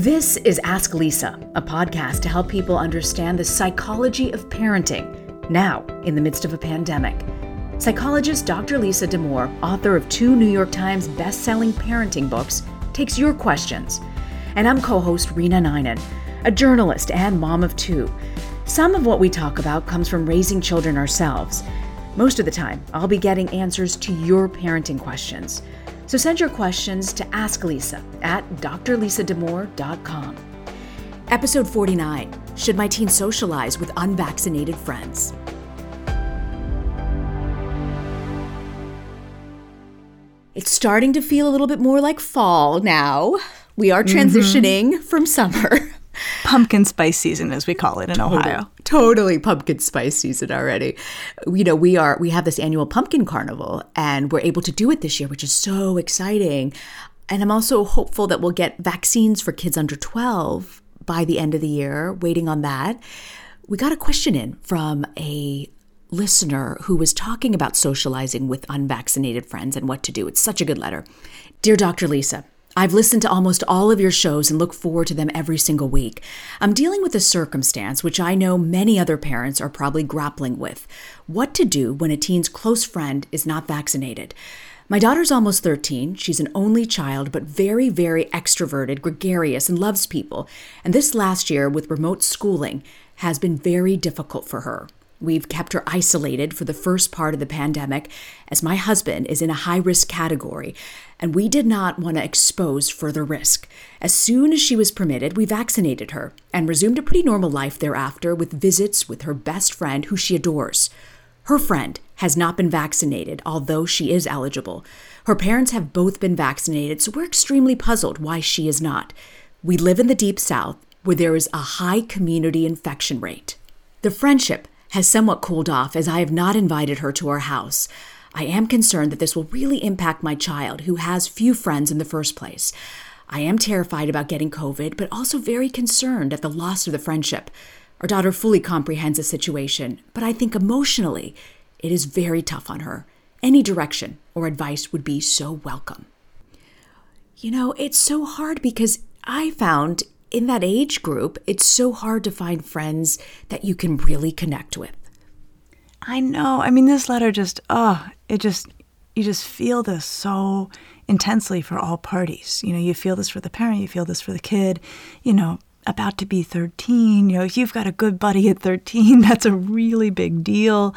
This is Ask Lisa, a podcast to help people understand the psychology of parenting now in the midst of a pandemic. Psychologist Dr. Lisa Damour, author of two New York Times best-selling parenting books, takes your questions. And I'm co-host Reena Ninan, a journalist and mom of two. Some of what we talk about comes from raising children ourselves. Most of the time, I'll be getting answers to your parenting questions. So send your questions to Ask Lisa at drlisadamour.com. Episode 49 Should my teen socialize with unvaccinated friends? It's starting to feel a little bit more like fall now. We are transitioning mm-hmm. from summer. Pumpkin spice season, as we call it in totally, Ohio. Totally pumpkin spice season already. You know, we are we have this annual pumpkin carnival, and we're able to do it this year, which is so exciting. And I'm also hopeful that we'll get vaccines for kids under 12 by the end of the year. Waiting on that. We got a question in from a listener who was talking about socializing with unvaccinated friends and what to do. It's such a good letter. Dear Dr. Lisa, I've listened to almost all of your shows and look forward to them every single week. I'm dealing with a circumstance which I know many other parents are probably grappling with what to do when a teen's close friend is not vaccinated. My daughter's almost 13. She's an only child, but very, very extroverted, gregarious, and loves people. And this last year, with remote schooling, has been very difficult for her. We've kept her isolated for the first part of the pandemic, as my husband is in a high risk category, and we did not want to expose further risk. As soon as she was permitted, we vaccinated her and resumed a pretty normal life thereafter with visits with her best friend, who she adores. Her friend has not been vaccinated, although she is eligible. Her parents have both been vaccinated, so we're extremely puzzled why she is not. We live in the Deep South, where there is a high community infection rate. The friendship has somewhat cooled off as I have not invited her to our house. I am concerned that this will really impact my child, who has few friends in the first place. I am terrified about getting COVID, but also very concerned at the loss of the friendship. Our daughter fully comprehends the situation, but I think emotionally it is very tough on her. Any direction or advice would be so welcome. You know, it's so hard because I found in that age group, it's so hard to find friends that you can really connect with. I know. I mean, this letter just, oh, it just, you just feel this so intensely for all parties. You know, you feel this for the parent, you feel this for the kid, you know, about to be 13. You know, if you've got a good buddy at 13, that's a really big deal.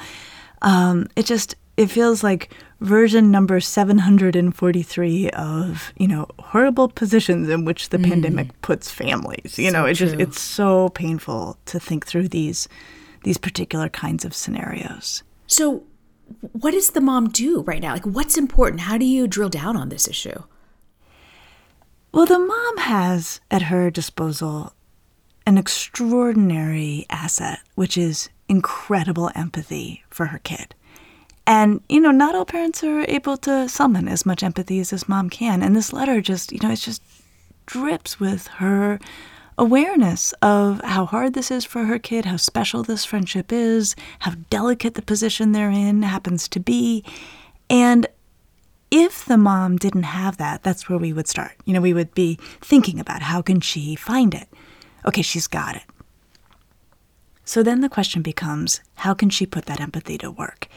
Um, it just, it feels like version number 743 of you know horrible positions in which the mm. pandemic puts families. You so know it's just it's so painful to think through these these particular kinds of scenarios. So what does the mom do right now? Like what's important? How do you drill down on this issue? Well the mom has at her disposal an extraordinary asset which is incredible empathy for her kid and, you know, not all parents are able to summon as much empathy as this mom can. And this letter just, you know, it just drips with her awareness of how hard this is for her kid, how special this friendship is, how delicate the position they're in happens to be. And if the mom didn't have that, that's where we would start. You know, we would be thinking about how can she find it? Okay, she's got it. So then the question becomes how can she put that empathy to work?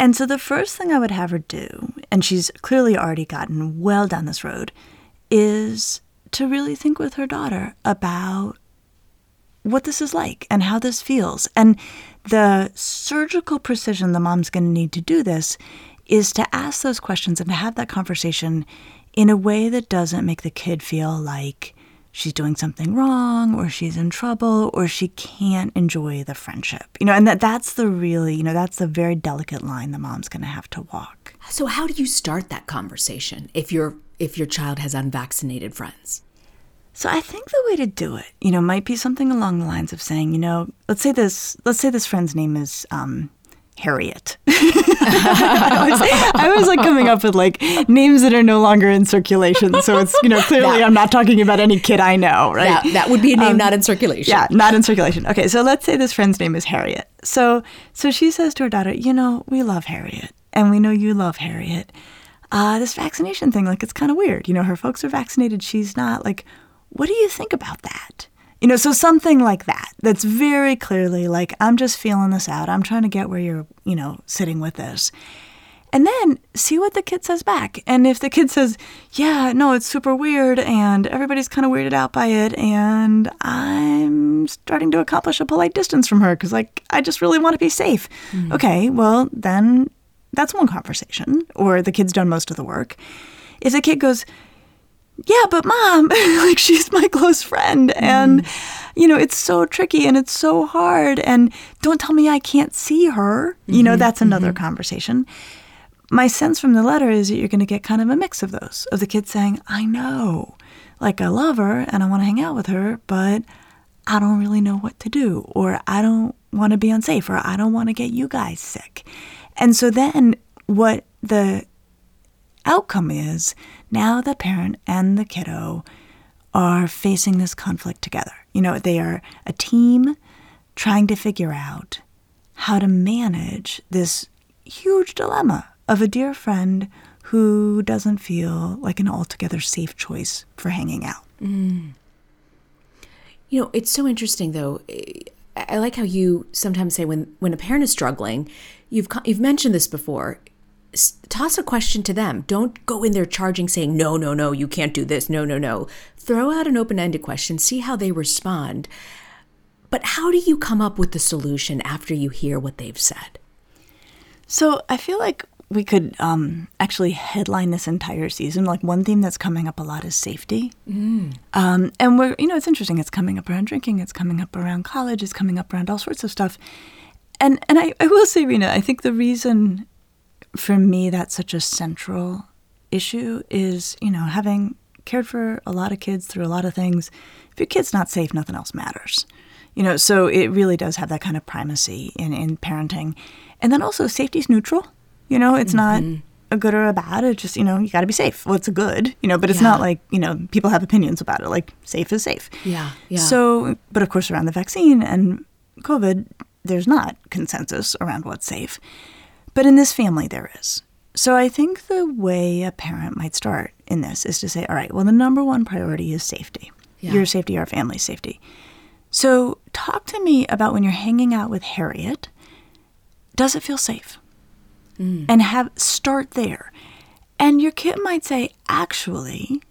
And so the first thing I would have her do, and she's clearly already gotten well down this road, is to really think with her daughter about what this is like and how this feels. And the surgical precision the mom's going to need to do this is to ask those questions and to have that conversation in a way that doesn't make the kid feel like she's doing something wrong or she's in trouble or she can't enjoy the friendship. You know, and that that's the really, you know, that's the very delicate line the mom's going to have to walk. So how do you start that conversation if your if your child has unvaccinated friends? So I think the way to do it, you know, might be something along the lines of saying, you know, let's say this let's say this friend's name is um, Harriet. I, was, I, was, like coming up with like names that are no longer in circulation. So it's, you know, clearly that, I'm not talking about any kid I know, right? That, that would be a name um, not in circulation. Yeah, not in circulation. Okay, so let's say this friend's name is Harriet. So so she says to her daughter, you know, we love Harriet and we know you love Harriet. Uh, this vaccination thing, like it's kind of weird. You know, her folks are vaccinated. She's not. Like, what do you think about that? You know, so something like that, that's very clearly like, I'm just feeling this out. I'm trying to get where you're, you know, sitting with this. And then see what the kid says back. And if the kid says, Yeah, no, it's super weird and everybody's kind of weirded out by it, and I'm starting to accomplish a polite distance from her because, like, I just really want to be safe. Mm-hmm. Okay, well, then that's one conversation, or the kid's done most of the work. If the kid goes, yeah, but mom, like she's my close friend. And, mm. you know, it's so tricky and it's so hard. And don't tell me I can't see her. Mm-hmm, you know, mm-hmm, that's another mm-hmm. conversation. My sense from the letter is that you're going to get kind of a mix of those of the kid saying, I know, like I love her and I want to hang out with her, but I don't really know what to do, or I don't want to be unsafe, or I don't want to get you guys sick. And so then what the outcome is now the parent and the kiddo are facing this conflict together. You know, they are a team trying to figure out how to manage this huge dilemma of a dear friend who doesn't feel like an altogether safe choice for hanging out. Mm. You know, it's so interesting though. I like how you sometimes say when when a parent is struggling, you've you've mentioned this before toss a question to them. Don't go in there charging, saying, no, no, no, you can't do this. No, no, no. Throw out an open ended question, see how they respond. But how do you come up with the solution after you hear what they've said? So I feel like we could um, actually headline this entire season. Like one theme that's coming up a lot is safety. Mm. Um, and we're, you know, it's interesting. It's coming up around drinking. It's coming up around college. It's coming up around all sorts of stuff. And and I, I will say, Reena, I think the reason for me, that's such a central issue is, you know, having cared for a lot of kids through a lot of things, if your kid's not safe, nothing else matters. You know, so it really does have that kind of primacy in, in parenting. And then also safety's neutral. You know, it's mm-hmm. not a good or a bad. It's just, you know, you got to be safe. Well, it's a good, you know, but it's yeah. not like, you know, people have opinions about it. Like, safe is safe. Yeah. Yeah. So, but of course, around the vaccine and COVID, there's not consensus around what's safe. But in this family, there is. So I think the way a parent might start in this is to say, all right, well, the number one priority is safety. Yeah. Your safety, our family's safety. So talk to me about when you're hanging out with Harriet. Does it feel safe? Mm. And have start there. And your kid might say, actually,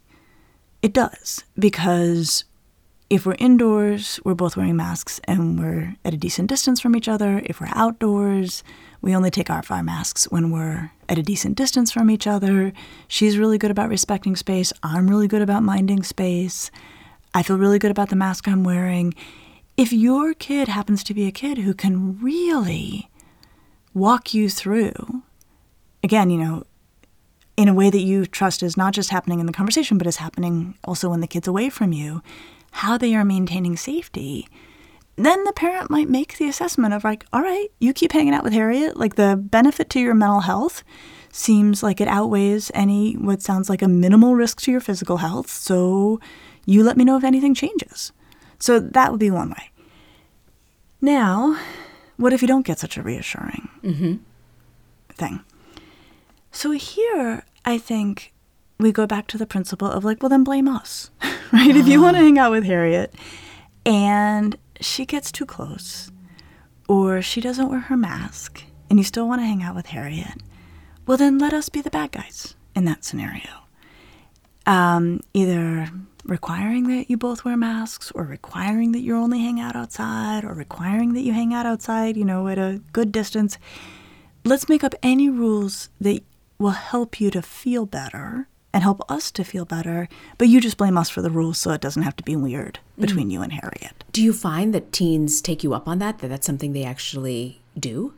it does because if we're indoors, we're both wearing masks and we're at a decent distance from each other. If we're outdoors, we only take off our masks when we're at a decent distance from each other. She's really good about respecting space. I'm really good about minding space. I feel really good about the mask I'm wearing. If your kid happens to be a kid who can really walk you through, again, you know, in a way that you trust is not just happening in the conversation, but is happening also when the kid's away from you, how they are maintaining safety, then the parent might make the assessment of like, all right, you keep hanging out with Harriet. Like the benefit to your mental health seems like it outweighs any what sounds like a minimal risk to your physical health. So you let me know if anything changes. So that would be one way. Now, what if you don't get such a reassuring mm-hmm. thing? So here, I think we go back to the principle of like, well, then blame us, right? If you want to ah. hang out with Harriet and she gets too close or she doesn't wear her mask and you still want to hang out with Harriet, well, then let us be the bad guys in that scenario. Um, either requiring that you both wear masks or requiring that you only hang out outside or requiring that you hang out outside, you know, at a good distance. Let's make up any rules that will help you to feel better and help us to feel better, but you just blame us for the rules so it doesn't have to be weird between mm. you and Harriet. Do you find that teens take you up on that, that that's something they actually do?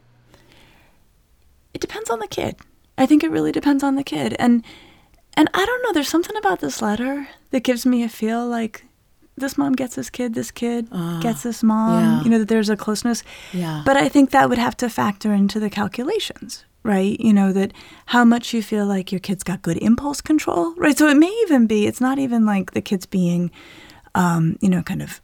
It depends on the kid. I think it really depends on the kid. And and I don't know, there's something about this letter that gives me a feel like this mom gets this kid, this kid uh, gets this mom, yeah. you know, that there's a closeness. Yeah. But I think that would have to factor into the calculations, right? You know, that how much you feel like your kid's got good impulse control, right? So it may even be, it's not even like the kid's being, um, you know, kind of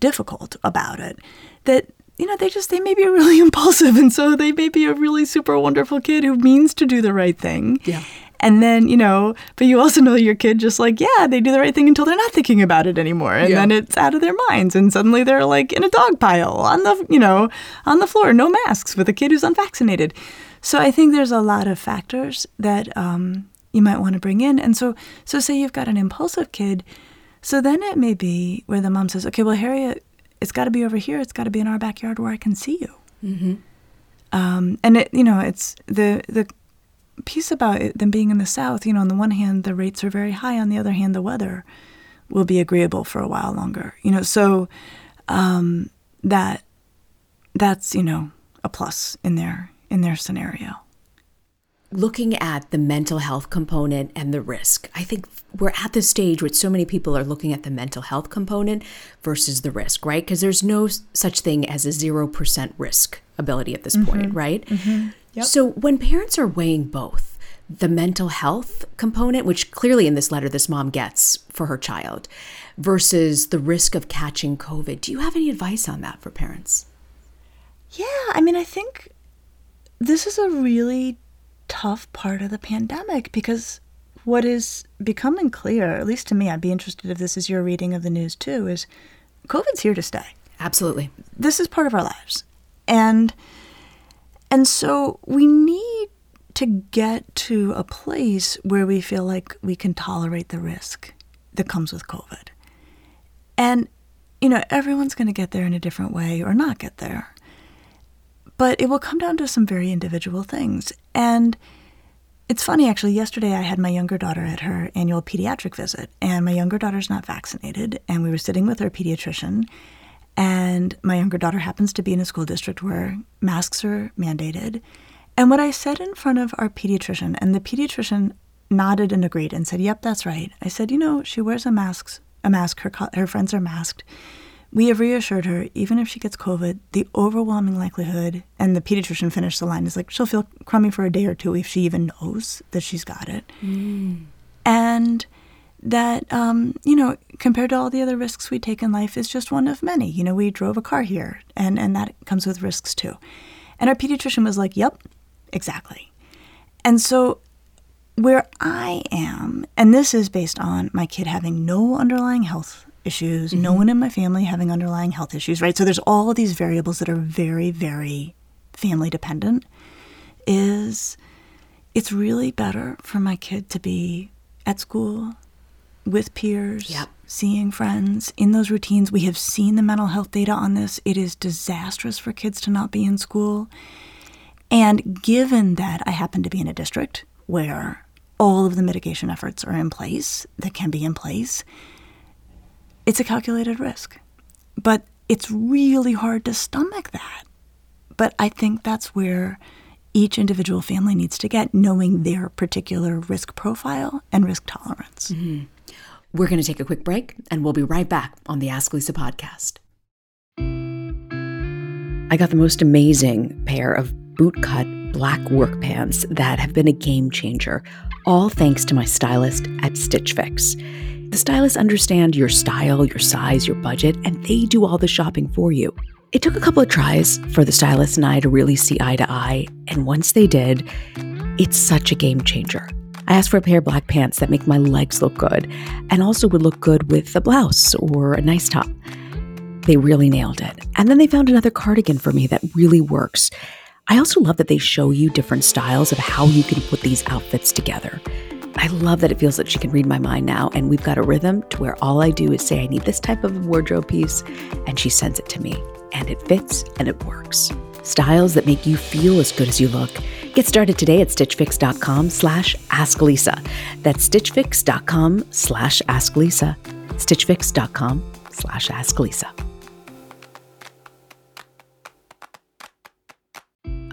difficult about it. That, you know, they just, they may be really impulsive. And so they may be a really super wonderful kid who means to do the right thing. Yeah. And then, you know, but you also know your kid just like, yeah, they do the right thing until they're not thinking about it anymore. And Yeah. then it's out of their minds. And suddenly they're like in a dog pile on the, you know, on the floor, no masks with a kid who's unvaccinated. So I think there's a lot of factors that um, you might want to bring in. And so, so say you've got an impulsive kid. So then it may be where the mom says, okay, well, Harriet, it's got to be over here. It's got to be in our backyard where I can see you. Um, and it, you know, it's the the piece about it, them being in the South. You know, on the one hand, the rates are very high. On the other hand, the weather will be agreeable for a while longer. You know, so um, that that's you know a plus in their in their scenario. looking at the mental health component and the risk. I think we're at the stage where so many people are looking at the mental health component versus the risk, right? Because there's no such thing as a 0% risk ability at this point, right? So when parents are weighing both, the mental health component, which clearly in this letter this mom gets for her child, versus the risk of catching COVID, do you have any advice on that for parents? Yeah, I mean, I think this is a really tough part of the pandemic because what is becoming clear, at least to me, I'd be interested if this is your reading of the news too, is COVID's here to stay. Absolutely. This is part of our lives. And and so we need to get to a place where we feel like we can tolerate the risk that comes with COVID. And you know, everyone's going to get there in a different way or not get there but it will come down to some very individual things. And it's funny, actually, yesterday I had my younger daughter at her annual pediatric visit, and my younger daughter's not vaccinated, and we were sitting with her pediatrician. And my younger daughter happens to be in a school district where masks are mandated. And what I said in front of our pediatrician, and the pediatrician nodded and agreed and said, "Yep, that's right." I said, "You know, she wears a mask. A mask. Her co- her friends are masked. We have reassured her, even if she gets COVID, the overwhelming likelihood, and the pediatrician finished the line, is like she'll feel crummy for a day or two if she even knows that she's got it. Mm. And that, um, you know, compared to all the other risks we take in life, is just one of many. You know, we drove a car here, and, and that comes with risks too. And our pediatrician was like, yep, exactly. And so where I am, and this is based on my kid having no underlying health issues, no one in my family having underlying health issues, right? So there's all of these variables that are very, very family dependent. Is it's really better for my kid to be at school with peers, Yep. seeing friends in those routines. We have seen the mental health data on this. It is disastrous for kids to not be in school. And given that I happen to be in a district where all of the mitigation efforts are in place that can be in place, it's a calculated risk. But it's really hard to stomach that. But I think that's where each individual family needs to get, knowing their particular risk profile and risk tolerance. Mm-hmm. We're going to take a quick break and we'll be right back on the Ask Lisa podcast. I got the most amazing pair of bootcut black work pants that have been a game changer, all thanks to my stylist at Stitch Fix. The stylists understand your style, your size, your budget, and they do all the shopping for you. It took a couple of tries for the stylist and I to really see eye to eye, and once they did, it's such a game changer. I asked for a pair of black pants that make my legs look good and also would look good with a blouse or a nice top. They really nailed it. And then they found another cardigan for me that really works. I also love that they show you different styles of how you can put these outfits together. I love that it feels that she can read my mind now, and we've got a rhythm to where all I do is say, I need this type of wardrobe piece, and she sends it to me. And it fits and it works. Styles that make you feel as good as you look. Get started today at stitchfix.com slash asklisa. That's stitchfix.com slash asklisa. stitchfix.com slash asklisa.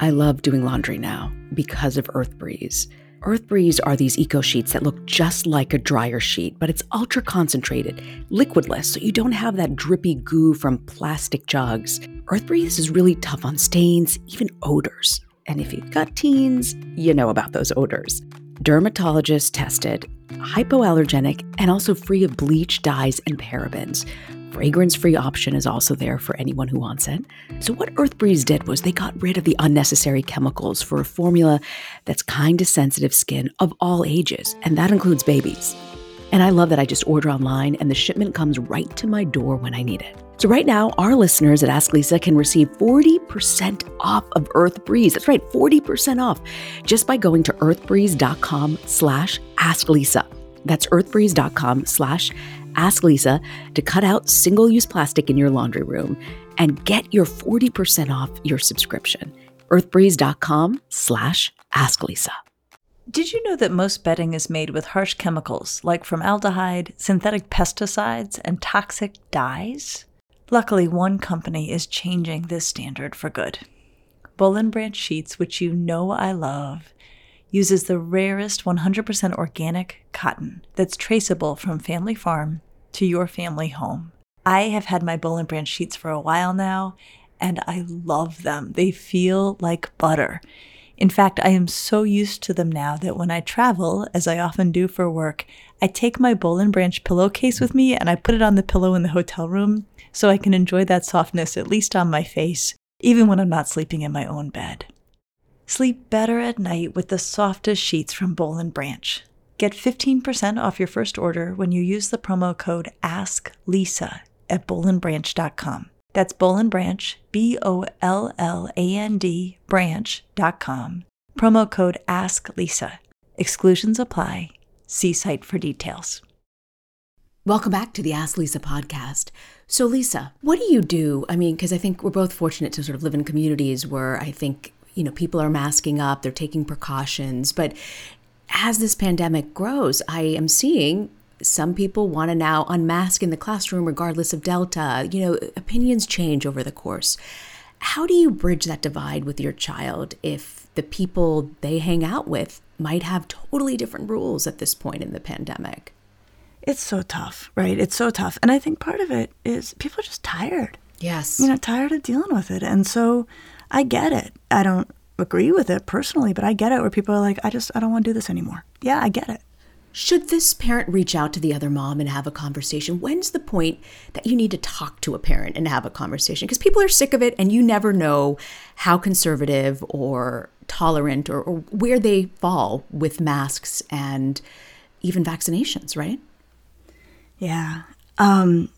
I love doing laundry now because of Earth Breeze. Earth Breeze are these eco sheets that look just like a dryer sheet, but it's ultra concentrated, liquidless, so you don't have that drippy goo from plastic jugs. Earth Breeze is really tough on stains, even odors. And if you've got teens, you know about those odors. Dermatologist tested, hypoallergenic, and also free of bleach, dyes, and parabens. Fragrance free option is also there for anyone who wants it. So, what Earth Breeze did was they got rid of the unnecessary chemicals for a formula that's kind to sensitive skin of all ages, and that includes babies. And I love that I just order online and the shipment comes right to my door when I need it. So right now, our listeners at Ask Lisa can receive 40% off of Earth Breeze. That's right, 40% off just by going to earthbreeze.com slash ask Lisa. That's earthbreeze.com slash ask Lisa to cut out single-use plastic in your laundry room and get your 40% off your subscription. earthbreeze.com slash ask Lisa. Did you know that most bedding is made with harsh chemicals like formaldehyde, synthetic pesticides, and toxic dyes? Luckily, one company is changing this standard for good. Boll & Branch Sheets, which you know I love, uses the rarest 100% organic cotton that's traceable from family farm to your family home. I have had my Boll & Branch sheets for a while now, and I love them. They feel like butter. In fact, I am so used to them now that when I travel, as I often do for work, I take my Boll & Branch pillowcase with me and I put it on the pillow in the hotel room so I can enjoy that softness at least on my face, even when I'm not sleeping in my own bed. Sleep better at night with the softest sheets from Boll & Branch. Get 15% off your first order when you use the promo code ASKLISA at bollandbranch.com. That's Boll & Branch, B O L L A N D, branch.com. Promo code ASKLISA. Exclusions apply. See site for details. Welcome back to the Ask Lisa podcast. So, Lisa, what do you do? I mean, because I think we're both fortunate to sort of live in communities where I think, you know, people are masking up, they're taking precautions. But as this pandemic grows, I am seeing some people want to now unmask in the classroom regardless of Delta. You know, opinions change over the course. How do you bridge that divide with your child if the people they hang out with might have totally different rules at this point in the pandemic? It's so tough, right? It's so tough. And I think part of it is people are just tired. Yes. You know, tired of dealing with it. And so I get it. I don't agree with it personally, but I get it where people are like, I just, I don't want to do this anymore. Yeah, I get it. Should this parent reach out to the other mom and have a conversation? When's the point that you need to talk to a parent and have a conversation? Because people are sick of it and you never know how conservative or tolerant or, or where they fall with masks and even vaccinations, right? Yeah. Um,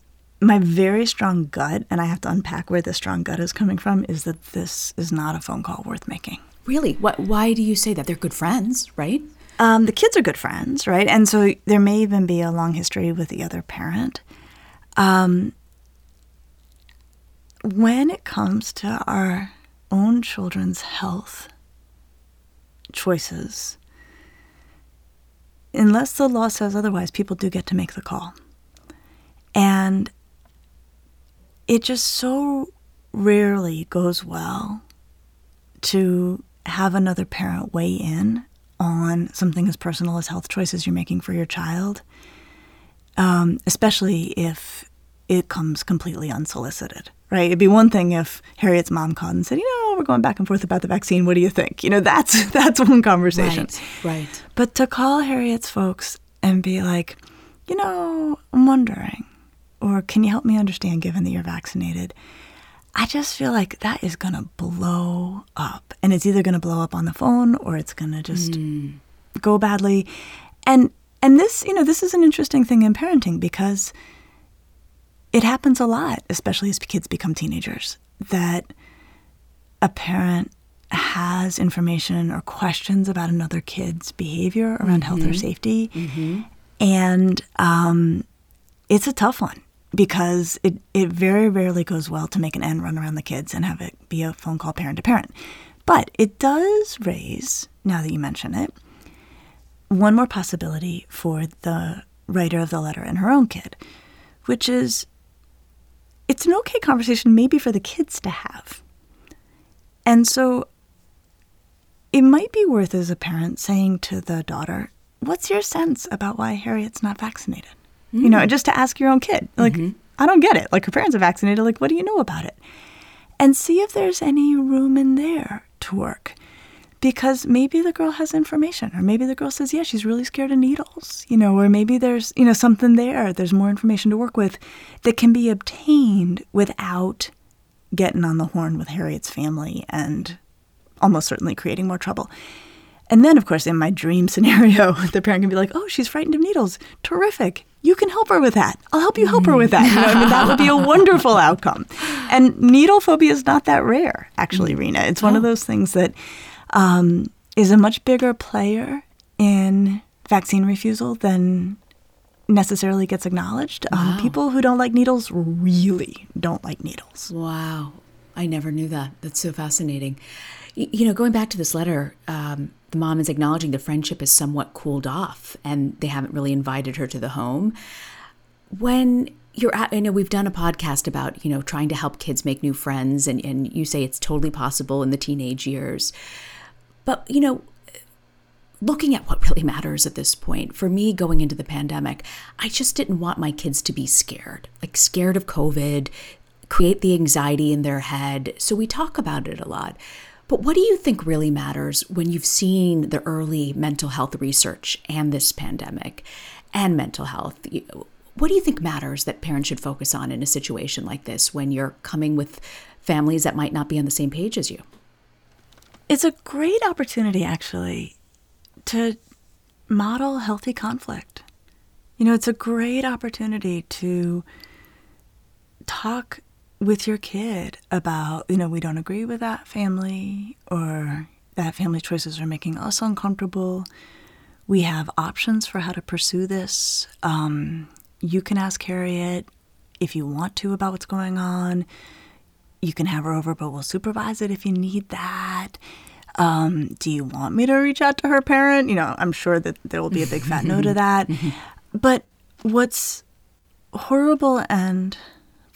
my very strong gut, and I have to unpack where this strong gut is coming from, is that this is not a phone call worth making. Really? What, why do you say that? They're good friends, right? Um, the kids are good friends, right? And so there may even be a long history with the other parent. Um, when it comes to our own children's health choices, unless the law says otherwise, people do get to make the call. And it just so rarely goes well to have another parent weigh in on something as personal as health choices you're making for your child, um, especially if it comes completely unsolicited, right? It'd be one thing if Harriet's mom called and said, "You know, we're going back and forth about the vaccine. What do you think?" You know, that's that's one conversation. Right. Right. But to call Harriet's folks and be like, "You know, I'm wondering, or can you help me understand, given that you're vaccinated?" I just feel like that is going to blow up. And it's either going to blow up on the phone or it's going to just mm. go badly. And and this, you know, this is an interesting thing in parenting because it happens a lot, especially as kids become teenagers, that a parent has information or questions about another kid's behavior around mm-hmm. health or mm-hmm. safety. Mm-hmm. And um, it's a tough one because it, it very rarely goes well to make an end run around the kids and have it be a phone call parent to parent. But it does raise, now that you mention it, one more possibility for the writer of the letter and her own kid, which is it's an okay conversation maybe for the kids to have. And so it might be worth as a parent saying to the daughter, What's your sense about why Harriet's not vaccinated? Mm. You know, just to ask your own kid, like, mm-hmm. I don't get it. Like, her parents are vaccinated. Like, what do you know about it? And see if there's any room in there to work. because maybe the girl has information or maybe the girl says yeah she's really scared of needles you know or maybe there's you know something there there's more information to work with that can be obtained without getting on the horn with harriet's family and almost certainly creating more trouble and then of course in my dream scenario the parent can be like oh she's frightened of needles terrific you can help her with that. I'll help you help her with that. You know, I mean, that would be a wonderful outcome. And needle phobia is not that rare, actually, Reena. It's one of those things that um, is a much bigger player in vaccine refusal than necessarily gets acknowledged. Um, wow. Um, people who don't like needles really don't like needles. Wow. I never knew that. That's so fascinating. You know, going back to this letter, um, the mom is acknowledging the friendship has somewhat cooled off and they haven't really invited her to the home. When you're at, I know we've done a podcast about, you know, trying to help kids make new friends, and, and you say it's totally possible in the teenage years. But, you know, looking at what really matters at this point, for me going into the pandemic, I just didn't want my kids to be scared, like scared of COVID, create the anxiety in their head. So we talk about it a lot. But what do you think really matters when you've seen the early mental health research and this pandemic and mental health? What do you think matters that parents should focus on in a situation like this when you're coming with families that might not be on the same page as you? It's a great opportunity, actually, to model healthy conflict. You know, it's a great opportunity to talk with your kid about, you know, we don't agree with that family or that family choices are making us uncomfortable. We have options for how to pursue this. Um, you can ask Harriet if you want to about what's going on. You can have her over, but we'll supervise it if you need that. Um, do you want me to reach out to her parent? You know, I'm sure that there will be a big fat no to that. But what's horrible and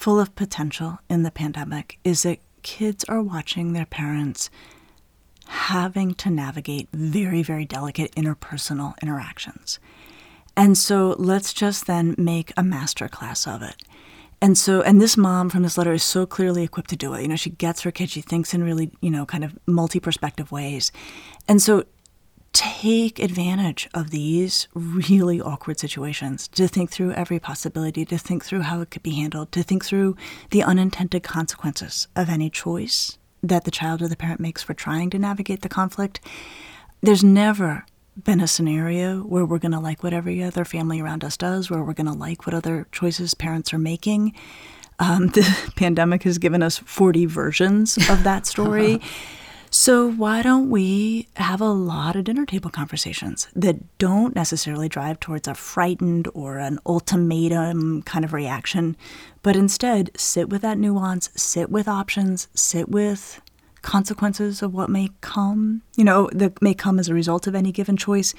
full of potential in the pandemic is that kids are watching their parents having to navigate very, very delicate interpersonal interactions. And so let's just then make a master class of it. And so, and this mom from this letter is so clearly equipped to do it. You know, she gets her kid, she thinks in really, you know, kind of multi perspective ways. And so take advantage of these really awkward situations to think through every possibility, to think through how it could be handled, to think through the unintended consequences of any choice that the child or the parent makes for trying to navigate the conflict. There's never been a scenario where we're going to like what every other family around us does, where we're going to like what other choices parents are making. Um, the pandemic has given us 40 versions of that story. So, why don't we have a lot of dinner table conversations that don't necessarily drive towards a frightened or an ultimatum kind of reaction, but instead sit with that nuance, sit with options, sit with consequences of what may come, you know, that may come as a result of any given choice.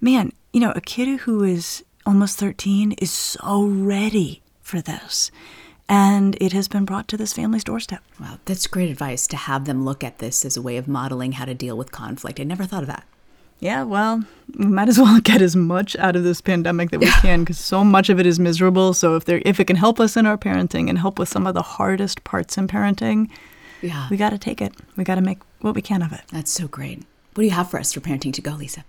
Man, you know, a kid who is almost 13 is so ready for this and it has been brought to this family's doorstep. Wow, that's great advice to have them look at this as a way of modeling how to deal with conflict. I never thought of that. Yeah, well, we might as well get as much out of this pandemic that we can because so much of it is miserable. So if there, if it can help us in our parenting and help with some of the hardest parts in parenting, yeah, we got to take it. We got to make what we can of it. That's so great. What do you have for us for parenting to go, Lisa?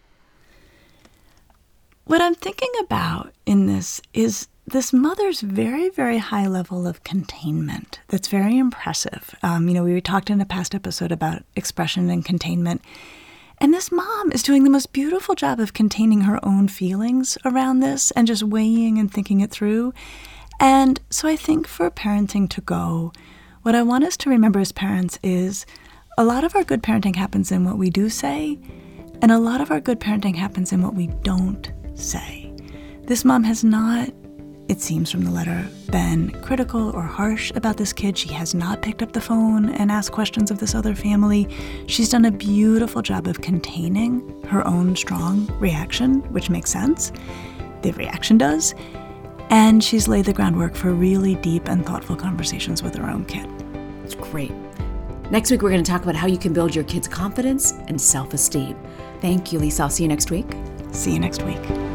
What I'm thinking about in this is this mother's very, very high level of containment that's very impressive. Um, you know, we talked in a past episode about expression and containment. And this mom is doing the most beautiful job of containing her own feelings around this and just weighing and thinking it through. And so I think for parenting to go, what I want us to remember as parents is a lot of our good parenting happens in what we do say, and a lot of our good parenting happens in what we don't say. This mom has not it seems from the letter, been critical or harsh about this kid. She has not picked up the phone and asked questions of this other family. She's done a beautiful job of containing her own strong reaction, which makes sense. The reaction does. And she's laid the groundwork for really deep and thoughtful conversations with her own kid. It's great. Next week, we're going to talk about how you can build your kids' confidence and self esteem. Thank you, Lisa. I'll see you next week. See you next week.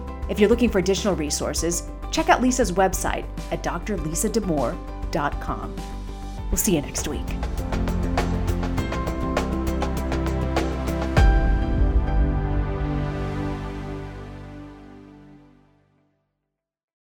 If you're looking for additional resources, check out Lisa's website at drlisadamour.com. We'll see you next week.